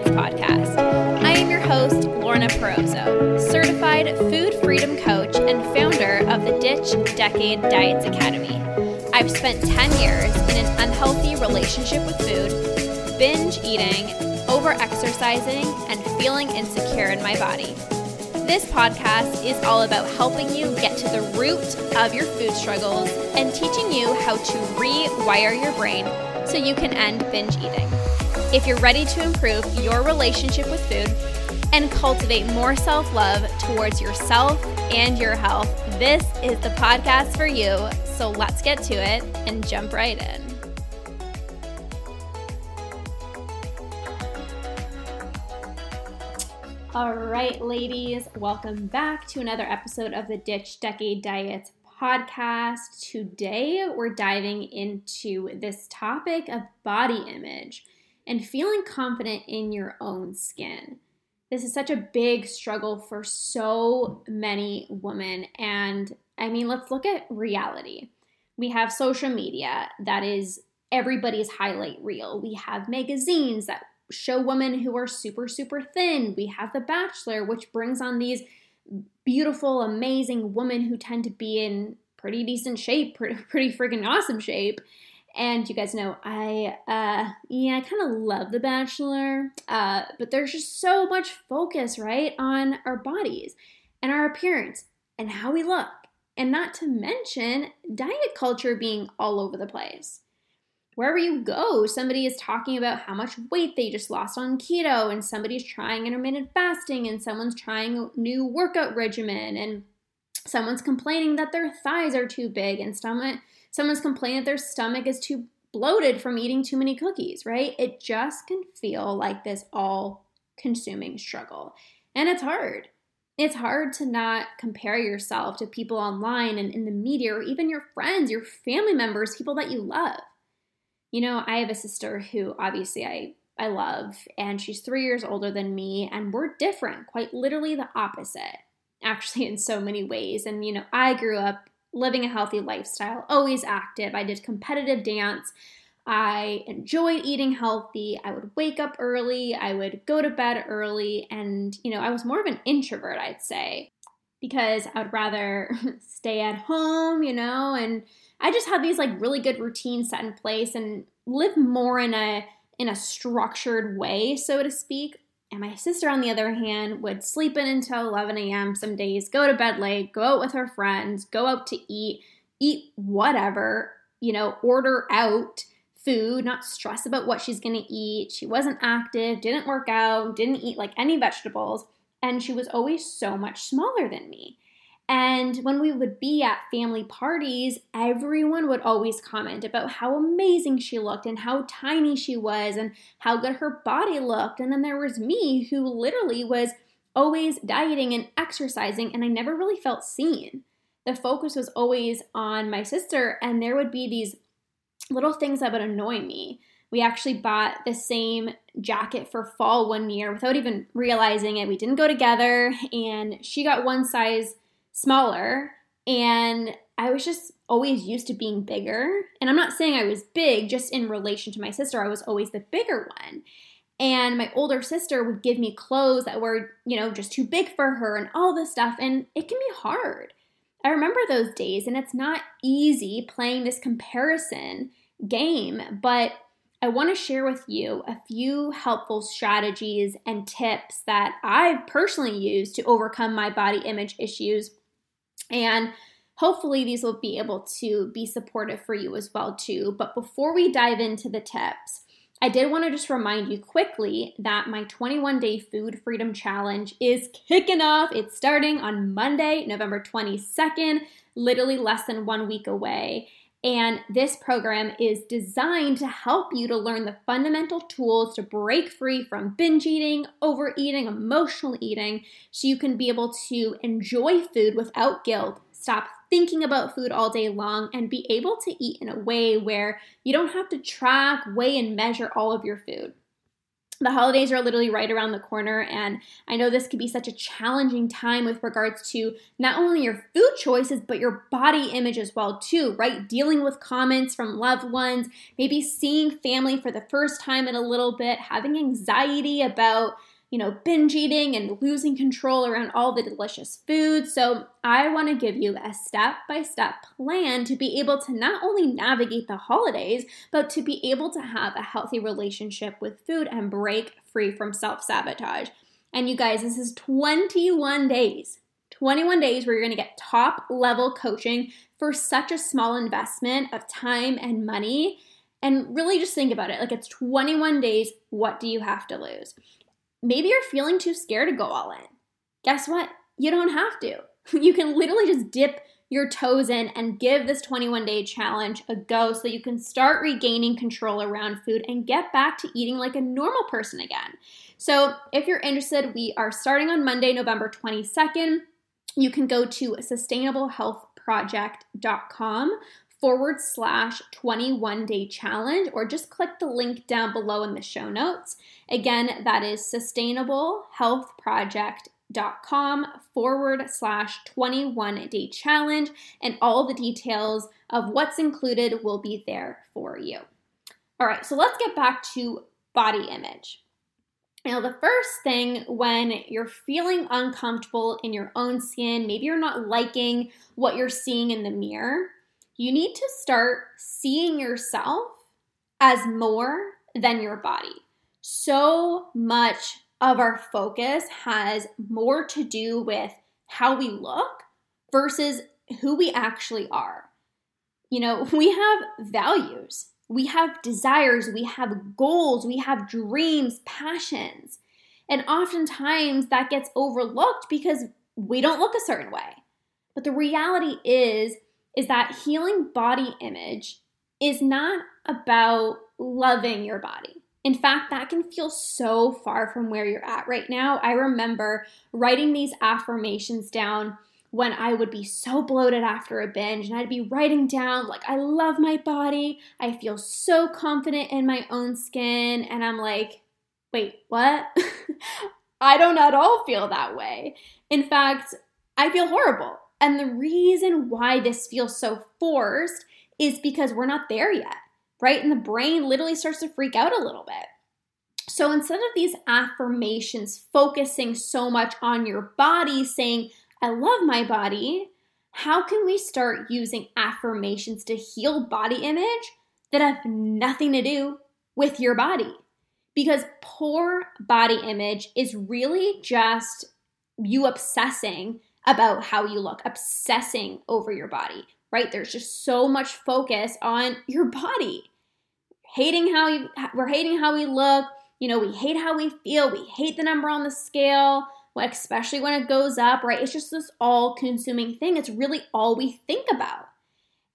Podcast. I am your host, Lorna Perozzo, certified food freedom coach and founder of the Ditch Decade Diets Academy. I've spent 10 years in an unhealthy relationship with food, binge eating, over exercising, and feeling insecure in my body. This podcast is all about helping you get to the root of your food struggles and teaching you how to rewire your brain so you can end binge eating. If you're ready to improve your relationship with food and cultivate more self love towards yourself and your health, this is the podcast for you. So let's get to it and jump right in. All right, ladies, welcome back to another episode of the Ditch Decade Diets podcast. Today, we're diving into this topic of body image and feeling confident in your own skin. This is such a big struggle for so many women. And I mean, let's look at reality. We have social media that is everybody's highlight reel. We have magazines that show women who are super, super thin. We have The Bachelor, which brings on these beautiful, amazing women who tend to be in pretty decent shape, pretty, pretty freaking awesome shape. And you guys know I, uh, yeah, I kind of love The Bachelor, uh, but there's just so much focus, right, on our bodies and our appearance and how we look. And not to mention diet culture being all over the place wherever you go, somebody is talking about how much weight they just lost on keto, and somebody's trying intermittent fasting, and someone's trying a new workout regimen, and someone's complaining that their thighs are too big, and someone, someone's complaining that their stomach is too bloated from eating too many cookies, right? It just can feel like this all consuming struggle. And it's hard. It's hard to not compare yourself to people online and in the media, or even your friends, your family members, people that you love you know, I have a sister who obviously I I love and she's 3 years older than me and we're different, quite literally the opposite. Actually in so many ways. And you know, I grew up living a healthy lifestyle, always active. I did competitive dance. I enjoyed eating healthy. I would wake up early. I would go to bed early. And, you know, I was more of an introvert, I'd say, because I would rather stay at home, you know, and I just had these like really good routines set in place and live more in a in a structured way, so to speak. And my sister, on the other hand, would sleep in until 11 a.m. some days, go to bed late, go out with her friends, go out to eat, eat whatever, you know, order out food, not stress about what she's gonna eat. She wasn't active, didn't work out, didn't eat like any vegetables, and she was always so much smaller than me. And when we would be at family parties, everyone would always comment about how amazing she looked and how tiny she was and how good her body looked. And then there was me who literally was always dieting and exercising, and I never really felt seen. The focus was always on my sister, and there would be these little things that would annoy me. We actually bought the same jacket for fall one year without even realizing it. We didn't go together, and she got one size smaller and I was just always used to being bigger. And I'm not saying I was big, just in relation to my sister, I was always the bigger one. And my older sister would give me clothes that were, you know, just too big for her and all this stuff. And it can be hard. I remember those days, and it's not easy playing this comparison game, but I want to share with you a few helpful strategies and tips that I've personally used to overcome my body image issues and hopefully these will be able to be supportive for you as well too. But before we dive into the tips, I did want to just remind you quickly that my 21 day food freedom challenge is kicking off. It's starting on Monday, November 22nd, literally less than one week away. And this program is designed to help you to learn the fundamental tools to break free from binge eating, overeating, emotional eating, so you can be able to enjoy food without guilt, stop thinking about food all day long, and be able to eat in a way where you don't have to track, weigh, and measure all of your food. The holidays are literally right around the corner, and I know this could be such a challenging time with regards to not only your food choices, but your body image as well, too, right? Dealing with comments from loved ones, maybe seeing family for the first time in a little bit, having anxiety about you know, binge eating and losing control around all the delicious food. So, I want to give you a step by step plan to be able to not only navigate the holidays, but to be able to have a healthy relationship with food and break free from self sabotage. And you guys, this is 21 days. 21 days where you're going to get top level coaching for such a small investment of time and money. And really just think about it like it's 21 days. What do you have to lose? Maybe you're feeling too scared to go all in. Guess what? You don't have to. You can literally just dip your toes in and give this 21 day challenge a go so you can start regaining control around food and get back to eating like a normal person again. So, if you're interested, we are starting on Monday, November 22nd. You can go to sustainablehealthproject.com forward slash 21 day challenge, or just click the link down below in the show notes. Again, that is sustainablehealthproject.com forward slash 21 day challenge, and all the details of what's included will be there for you. All right, so let's get back to body image. Now, the first thing when you're feeling uncomfortable in your own skin, maybe you're not liking what you're seeing in the mirror, you need to start seeing yourself as more than your body. So much of our focus has more to do with how we look versus who we actually are. You know, we have values, we have desires, we have goals, we have dreams, passions. And oftentimes that gets overlooked because we don't look a certain way. But the reality is is that healing body image is not about loving your body. In fact, that can feel so far from where you're at right now. I remember writing these affirmations down when I would be so bloated after a binge, and I'd be writing down, like, I love my body. I feel so confident in my own skin. And I'm like, wait, what? I don't at all feel that way. In fact, I feel horrible. And the reason why this feels so forced is because we're not there yet, right? And the brain literally starts to freak out a little bit. So instead of these affirmations focusing so much on your body, saying, I love my body, how can we start using affirmations to heal body image that have nothing to do with your body? Because poor body image is really just you obsessing about how you look, obsessing over your body, right? There's just so much focus on your body. Hating how you we're hating how we look, you know, we hate how we feel, we hate the number on the scale, especially when it goes up, right? It's just this all-consuming thing. It's really all we think about.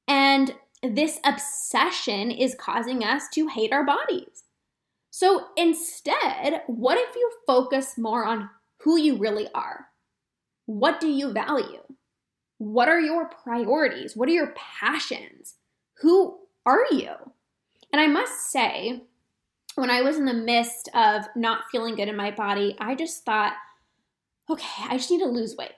And this obsession is causing us to hate our bodies. So instead, what if you focus more on who you really are? What do you value? What are your priorities? What are your passions? Who are you? And I must say, when I was in the midst of not feeling good in my body, I just thought, okay, I just need to lose weight.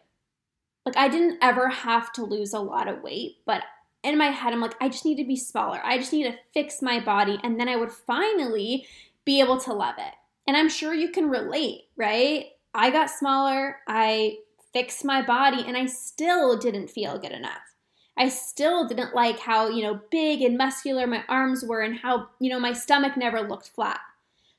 Like, I didn't ever have to lose a lot of weight, but in my head, I'm like, I just need to be smaller. I just need to fix my body. And then I would finally be able to love it. And I'm sure you can relate, right? I got smaller. I fix my body and I still didn't feel good enough. I still didn't like how, you know, big and muscular my arms were and how, you know, my stomach never looked flat.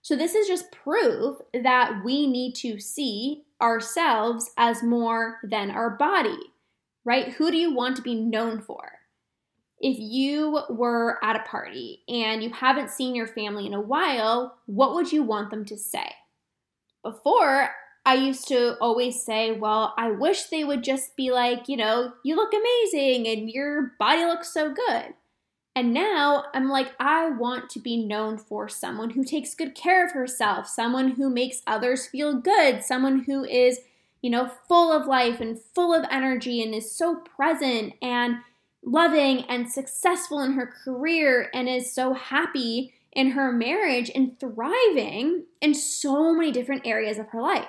So this is just proof that we need to see ourselves as more than our body, right? Who do you want to be known for? If you were at a party and you haven't seen your family in a while, what would you want them to say? Before, I used to always say, well, I wish they would just be like, you know, you look amazing and your body looks so good. And now I'm like, I want to be known for someone who takes good care of herself, someone who makes others feel good, someone who is, you know, full of life and full of energy and is so present and loving and successful in her career and is so happy in her marriage and thriving in so many different areas of her life.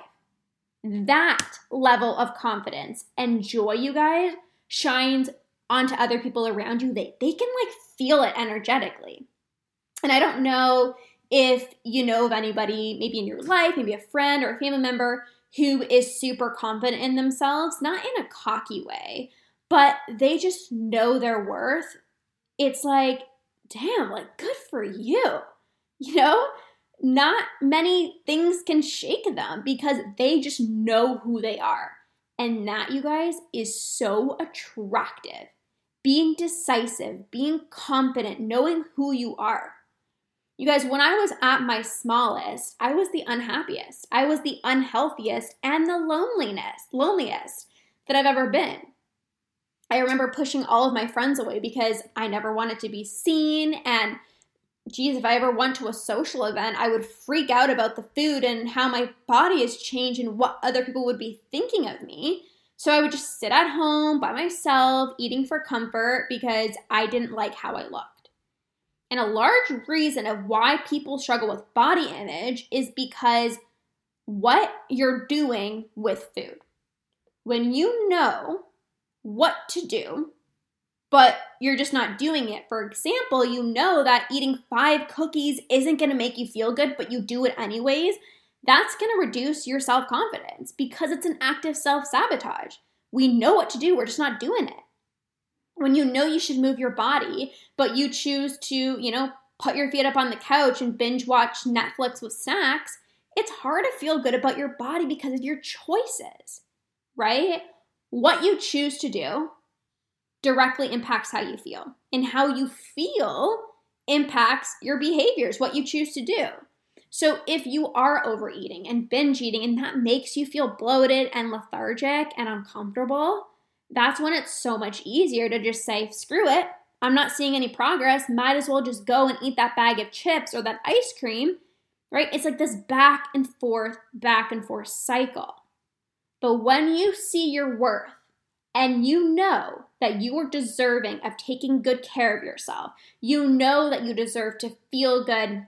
That level of confidence and joy, you guys, shines onto other people around you. They, they can like feel it energetically. And I don't know if you know of anybody, maybe in your life, maybe a friend or a family member who is super confident in themselves, not in a cocky way, but they just know their worth. It's like, damn, like, good for you. You know, not many things can shake them because they just know who they are. And that, you guys, is so attractive. Being decisive, being confident, knowing who you are. You guys, when I was at my smallest, I was the unhappiest. I was the unhealthiest and the loneliness, loneliest that I've ever been. I remember pushing all of my friends away because I never wanted to be seen. And geez, if I ever went to a social event, I would freak out about the food and how my body has changed and what other people would be thinking of me. So I would just sit at home by myself, eating for comfort because I didn't like how I looked. And a large reason of why people struggle with body image is because what you're doing with food. When you know what to do, but you're just not doing it. For example, you know that eating five cookies isn't to make you feel good, but you do it anyways. That's to reduce your self confidence because it's an active self sabotage. We know what to do, we're just not doing it when you know you should move your body, but you choose to, you know, put your feet up on the couch and binge watch Netflix with snacks, it's hard to feel good about your body because of your choices, right? What you choose to do directly impacts how you feel, and how you feel impacts your behaviors, what you choose to do. So, if you are overeating and binge eating, and that makes you feel bloated and lethargic and uncomfortable, that's when it's so much easier to just say, screw it. I'm not seeing any progress. Might as well just go and eat that bag of chips or that ice cream, right? It's like this back and forth, back and forth cycle. But when you see your worth and you know that you are deserving of taking good care of yourself, you know that you deserve to feel good.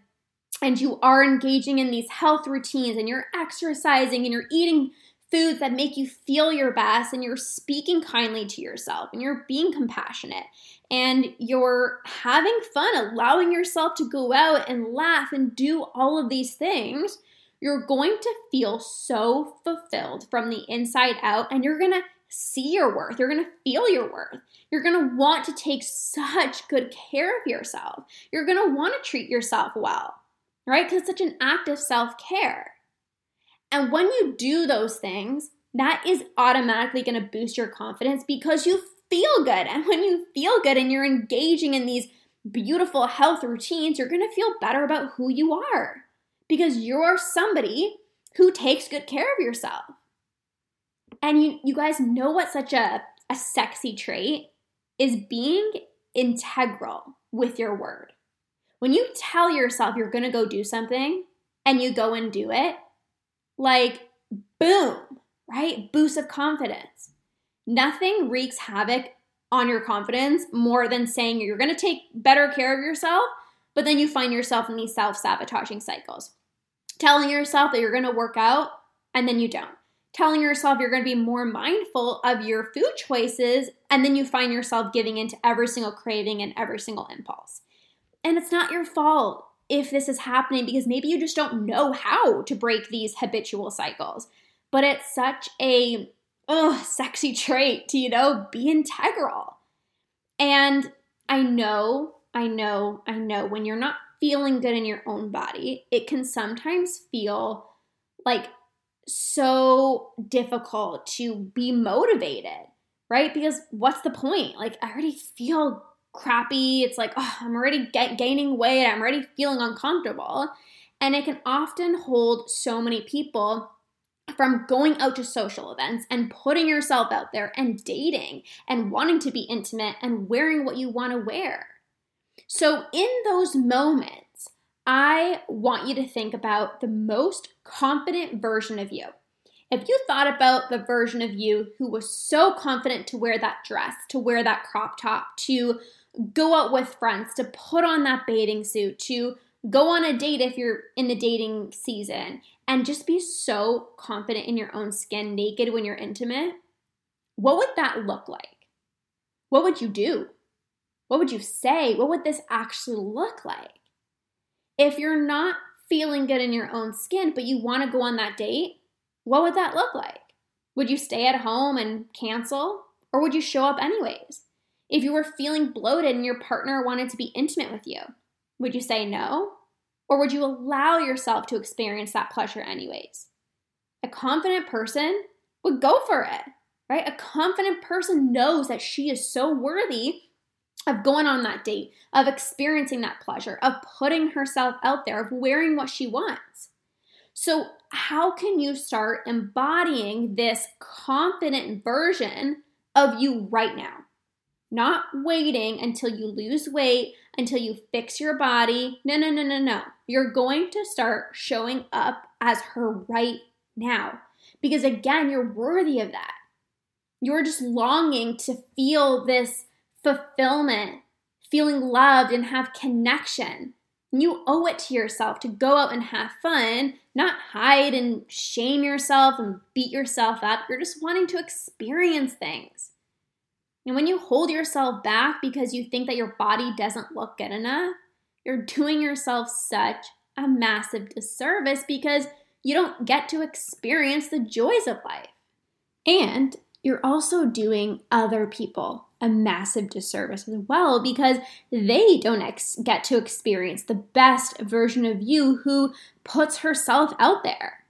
And you are engaging in these health routines and you're exercising and you're eating foods that make you feel your best and you're speaking kindly to yourself and you're being compassionate and you're having fun, allowing yourself to go out and laugh and do all of these things, you're going to feel so fulfilled from the inside out and you're going to see your worth. You're going to feel your worth. You're going to want to take such good care of yourself. You're going to want to treat yourself well, right? Because it's such an act of self care. And when you do those things, that is automatically going to boost your confidence because you feel good. And when you feel good and you're engaging in these beautiful health routines, you're going to feel better about who you are because you're somebody who takes good care of yourself. And you, you guys know what such a, a sexy trait is being integral with your word. When you tell yourself you're going to go do something and you go and do it, like boom, right? Boost of confidence. Nothing wreaks havoc on your confidence more than saying you're going to take better care of yourself, but then you find yourself in these self sabotaging cycles. Telling yourself that you're going to work out and then you don't. Telling yourself you're going to be more mindful of your food choices and then you find yourself giving into every single craving and every single impulse. And it's not your fault if this is happening because maybe you just don't know how to break these habitual cycles. But it's such a ugh, sexy trait to, you know, be integral. And I know, I know, I know when you're not feeling good in your own body, it can sometimes feel like so difficult to be motivated, right? Because what's the point? Like, I already feel crappy. It's like, oh, I'm already get, gaining weight. I'm already feeling uncomfortable. And it can often hold so many people from going out to social events and putting yourself out there and dating and wanting to be intimate and wearing what you want to wear. So, in those moments, I want you to think about the most confident version of you. If you thought about the version of you who was so confident to wear that dress, to wear that crop top, to go out with friends, to put on that bathing suit, to go on a date if you're in the dating season and just be so confident in your own skin naked when you're intimate, what would that look like? What would you do? What would you say? What would this actually look like? If you're not feeling good in your own skin, but you want to go on that date, what would that look like? Would you stay at home and cancel? Or would you show up anyways? If you were feeling bloated and your partner wanted to be intimate with you, would you say no? Or would you allow yourself to experience that pleasure anyways? A confident person would go for it, right? A confident person knows that she is so worthy of going on that date, of experiencing that pleasure, of putting herself out there, of wearing what she wants. So, how can you start embodying this confident version of you right now? Not waiting until you lose weight, until you fix your body. No, no, no, no, no. You're going to start showing up as her right now. Because again, you're worthy of that. You're just longing to feel this fulfillment, feeling loved and have connection. You owe it to yourself to go out and have fun, not hide and shame yourself and beat yourself up. You're just wanting to experience things. And when you hold yourself back because you think that your body doesn't look good enough, you're doing yourself such a massive disservice because you don't get to experience the joys of life. And you're also doing other people a massive disservice as well because they don't ex- get to experience the best version of you who puts herself out there.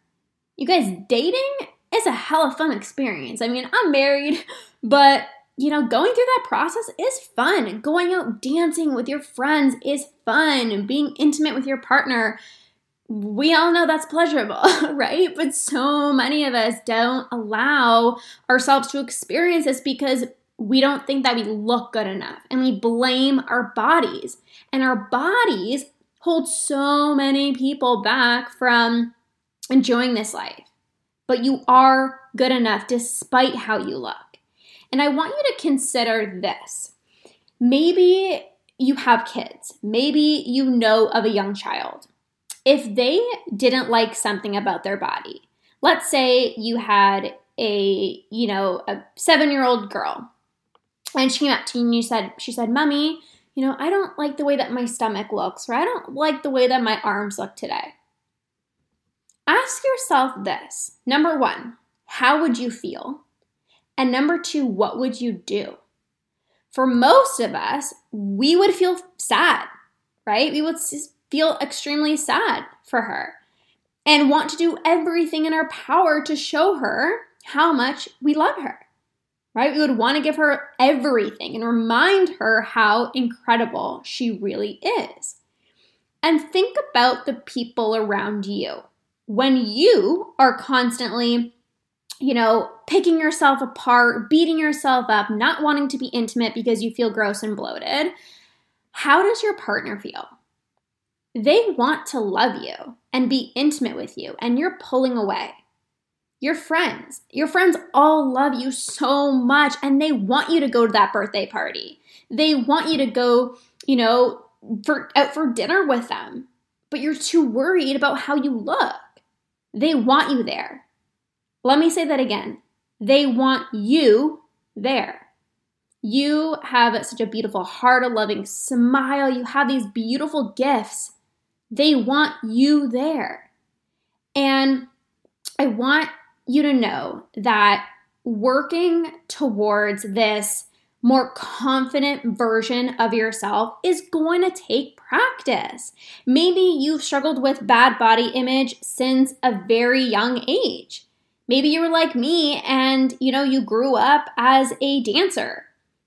You guys, dating is a hell of fun experience. I mean, I'm married, but you know, going through that process is fun. Going out dancing with your friends is fun. Being intimate with your partner, we all know that's pleasurable, right? But so many of us don't allow ourselves to experience this because we don't think that we look good enough and we blame our bodies. And our bodies hold so many people back from enjoying this life. But you are good enough despite how you look. And I want you to consider this. Maybe you have kids, maybe you know of a young child. If they didn't like something about their body, let's say you had a, you know, a 7-year-old girl and she came up to you and you said, she said, "Mommy, you know, I don't like the way that my stomach looks, or I don't like the way that my arms look today." Ask yourself this. Number 1, how would you feel? And number two, what would you do? For most of us, we would feel sad, right? We would feel extremely sad for her and want to do everything in our power to show her how much we love her, right? We would want to give her everything and remind her how incredible she really is. And think about the people around you. When you are constantly you know, picking yourself apart, beating yourself up, not wanting to be intimate because you feel gross and bloated, how does your partner feel? They want to love you and be intimate with you, and you're pulling away. Your friends, your friends all love you so much, and they want you to go to that birthday party. They want you to go, you know, for out for dinner with them, but you're too worried about how you look. They want you there. Let me say that again. They want you there. You have such a beautiful heart, a loving smile. You have these beautiful gifts. They want you there. And I want you to know that working towards this more confident version of yourself is going to take practice. Maybe you've struggled with bad body image since a very young age. Maybe you were like me and, you know, you grew up as a dancer,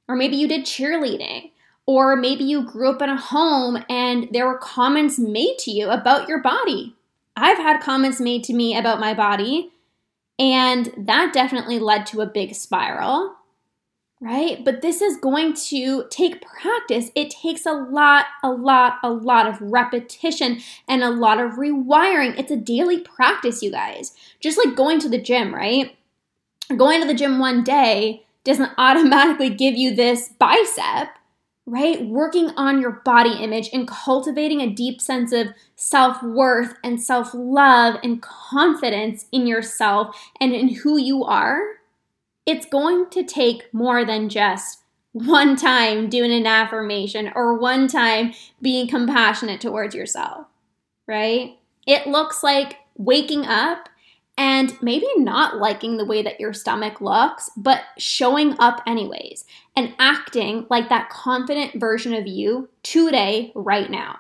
or maybe you did cheerleading, or maybe you grew up in a home and there were comments made to you about your body. I've had comments made to me about my body, and that definitely led to a big spiral right? But this is going to take practice. It takes a lot, a lot, a lot of repetition and a lot of rewiring. It's a daily practice, you guys. Just like going to the gym, right? Going to the gym one day doesn't automatically give you this bicep, right? Working on your body image and cultivating a deep sense of self worth and self love and confidence in yourself and in who you are, it's going to take more than just one time doing an affirmation or one time being compassionate towards yourself, right? It looks like waking up and maybe not liking the way that your stomach looks, but showing up anyways and acting like that confident version of you today, right now.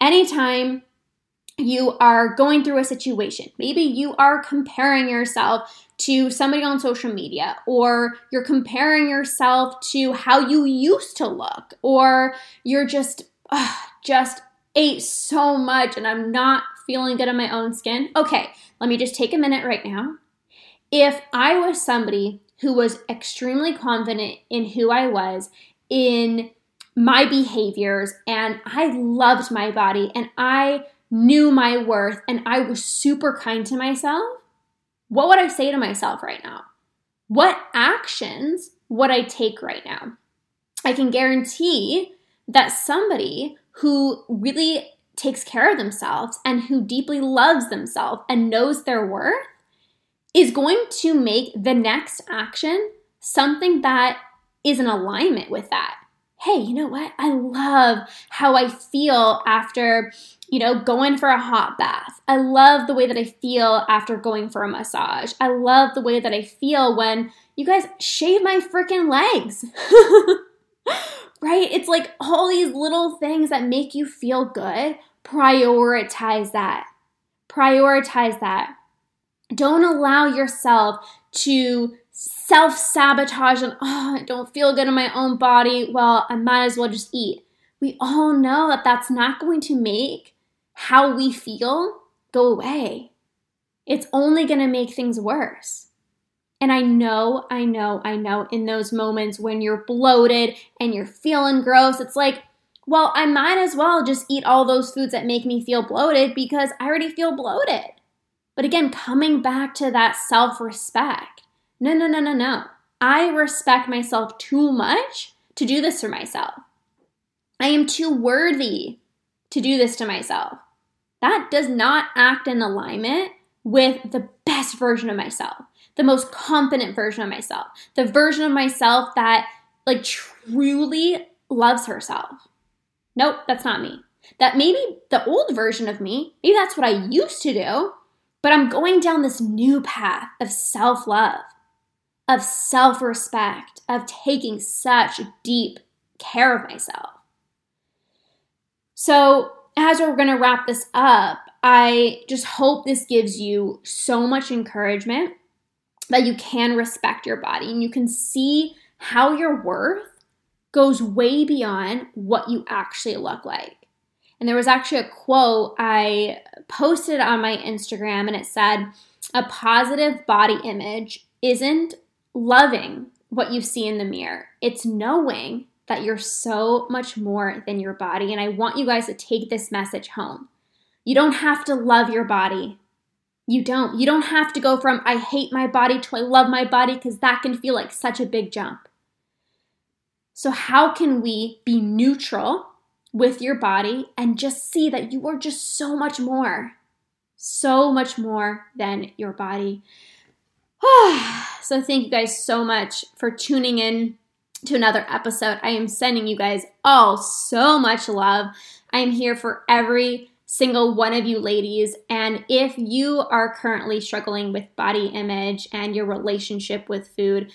Anytime you are going through a situation, maybe you are comparing yourself to somebody on social media, or you're comparing yourself to how you used to look, or you're just, uh, just ate so much and I'm not feeling good in my own skin. Okay, let me just take a minute right now. If I was somebody who was extremely confident in who I was, in my behaviors, and I loved my body and I knew my worth and I was super kind to myself, what would I say to myself right now? What actions would I take right now? I can guarantee that somebody who really takes care of themselves and who deeply loves themselves and knows their worth is going to make the next action something that is in alignment with that. Hey, you know what? I love how I feel after, you know, going for a hot bath. I love the way that I feel after going for a massage. I love the way that I feel when you guys shave my freaking legs. right? It's like all these little things that make you feel good. Prioritize that. Prioritize that. Don't allow yourself to self sabotage and, oh, I don't feel good in my own body. Well, I might as well just eat. We all know that that's not going to make how we feel go away. It's only going to make things worse. And I know, I know, I know in those moments when you're bloated and you're feeling gross, it's like, well, I might as well just eat all those foods that make me feel bloated because I already feel bloated. But again, coming back to that self respect. No, no, no, no, no. I respect myself too much to do this for myself. I am too worthy to do this to myself. That does not act in alignment with the best version of myself the most confident version of myself, the version of myself that like truly loves herself. Nope, that's not me. That maybe the old version of me, maybe that's what I used to do, but I'm going down this new path of self love, of self respect, of taking such deep care of myself. So, as we're going to wrap this up, I just hope this gives you so much encouragement that you can respect your body and you can see how your worth goes way beyond what you actually look like. And there was actually a quote I posted on my Instagram, and it said, A positive body image isn't loving what you see in the mirror, it's knowing that you're so much more than your body. And I want you guys to take this message home. You don't have to love your body you don't. You don't have to go from I hate my body to I love my body because that can feel like such a big jump. So, how can we be neutral with your body and just see that you are just so much more, so much more than your body? so, thank you guys so much for tuning in to another episode. I am sending you guys all so much love. I am here for every single one of you ladies. And if you are currently struggling with body image and your relationship with food,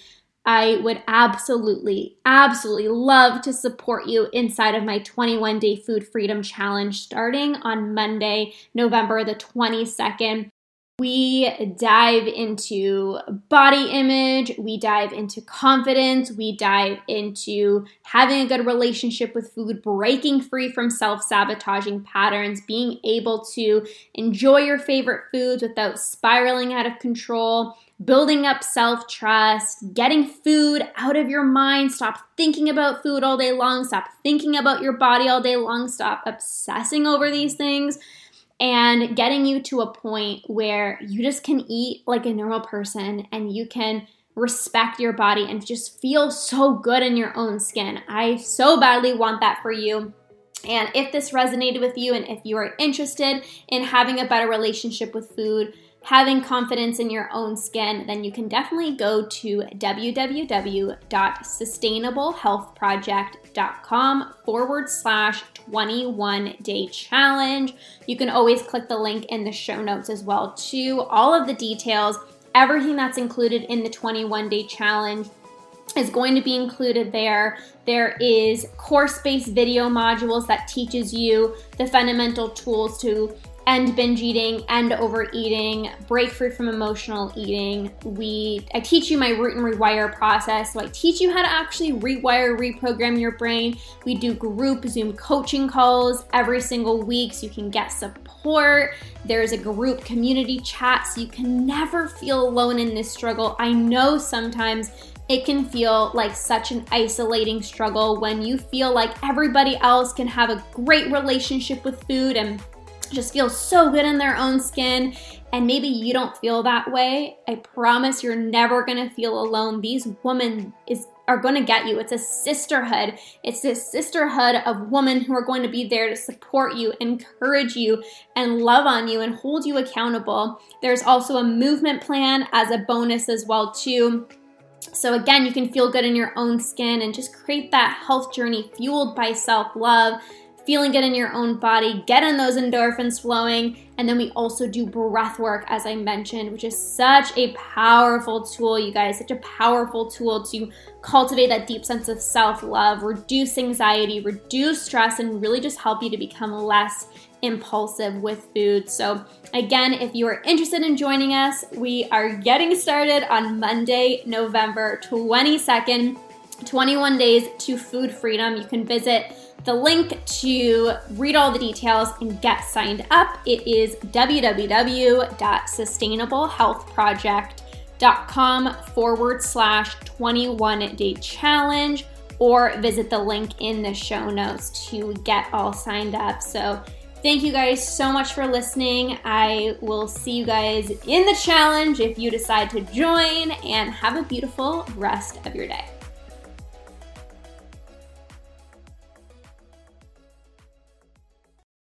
I would absolutely, absolutely love to support you inside of my 21 day food freedom challenge starting on Monday, November the 22nd. We dive into body image, we dive into confidence, we dive into having a good relationship with food, breaking free from self sabotaging patterns, being able to enjoy your favorite foods without spiraling out of control, building up self trust, getting food out of your mind. Stop thinking about food all day long, stop thinking about your body all day long, stop obsessing over these things and getting you to a point where you just can eat like a normal person and you can respect your body and just feel so good in your own skin. I so badly want that for you. And if this resonated with you and if you are interested in having a better relationship with food, having confidence in your own skin, then you can definitely go to www.sustainablehealthproject.com forward slash 21 day challenge. You can always click the link in the show notes as well, to all of the details, everything that's included in the 21 day challenge is going to be included there. There is course-based video modules that teaches you the fundamental tools to end binge eating, end overeating, break free from emotional eating. We I teach you my root and rewire process. So I teach you how to actually rewire, reprogram your brain. We do group Zoom coaching calls every single week so you can get support. There's a group community chat so you can never feel alone in this struggle. I know sometimes it can feel like such an isolating struggle when you feel like everybody else can have a great relationship with food and just feel so good in their own skin and maybe you don't feel that way i promise you're never to feel alone. These women is are to get you. It's a sisterhood. It's this sisterhood of women who are going to be there to support you encourage you and love on you and hold you accountable. There's also a movement plan as a bonus as well too. So, again, you can feel good in your own skin and just create that health journey fueled by self love feeling good in your own body, getting those endorphins flowing. And then we also do breath work, as I mentioned, which is such a powerful tool, you guys, such a powerful tool to cultivate that deep sense of self love, reduce anxiety, reduce stress, and really just help you to become less impulsive with food. So, again, if you are interested in joining us, we are getting started on Monday, November 22nd. 21 days to food freedom. You can visit the link to read all the details and get signed up. It is www.sustainablehealthproject.com forward slash 21 day challenge or visit the link in the show notes to get all signed up. So, thank you guys so much for listening. I will see you guys in the challenge if you decide to join, and have a beautiful rest of your day.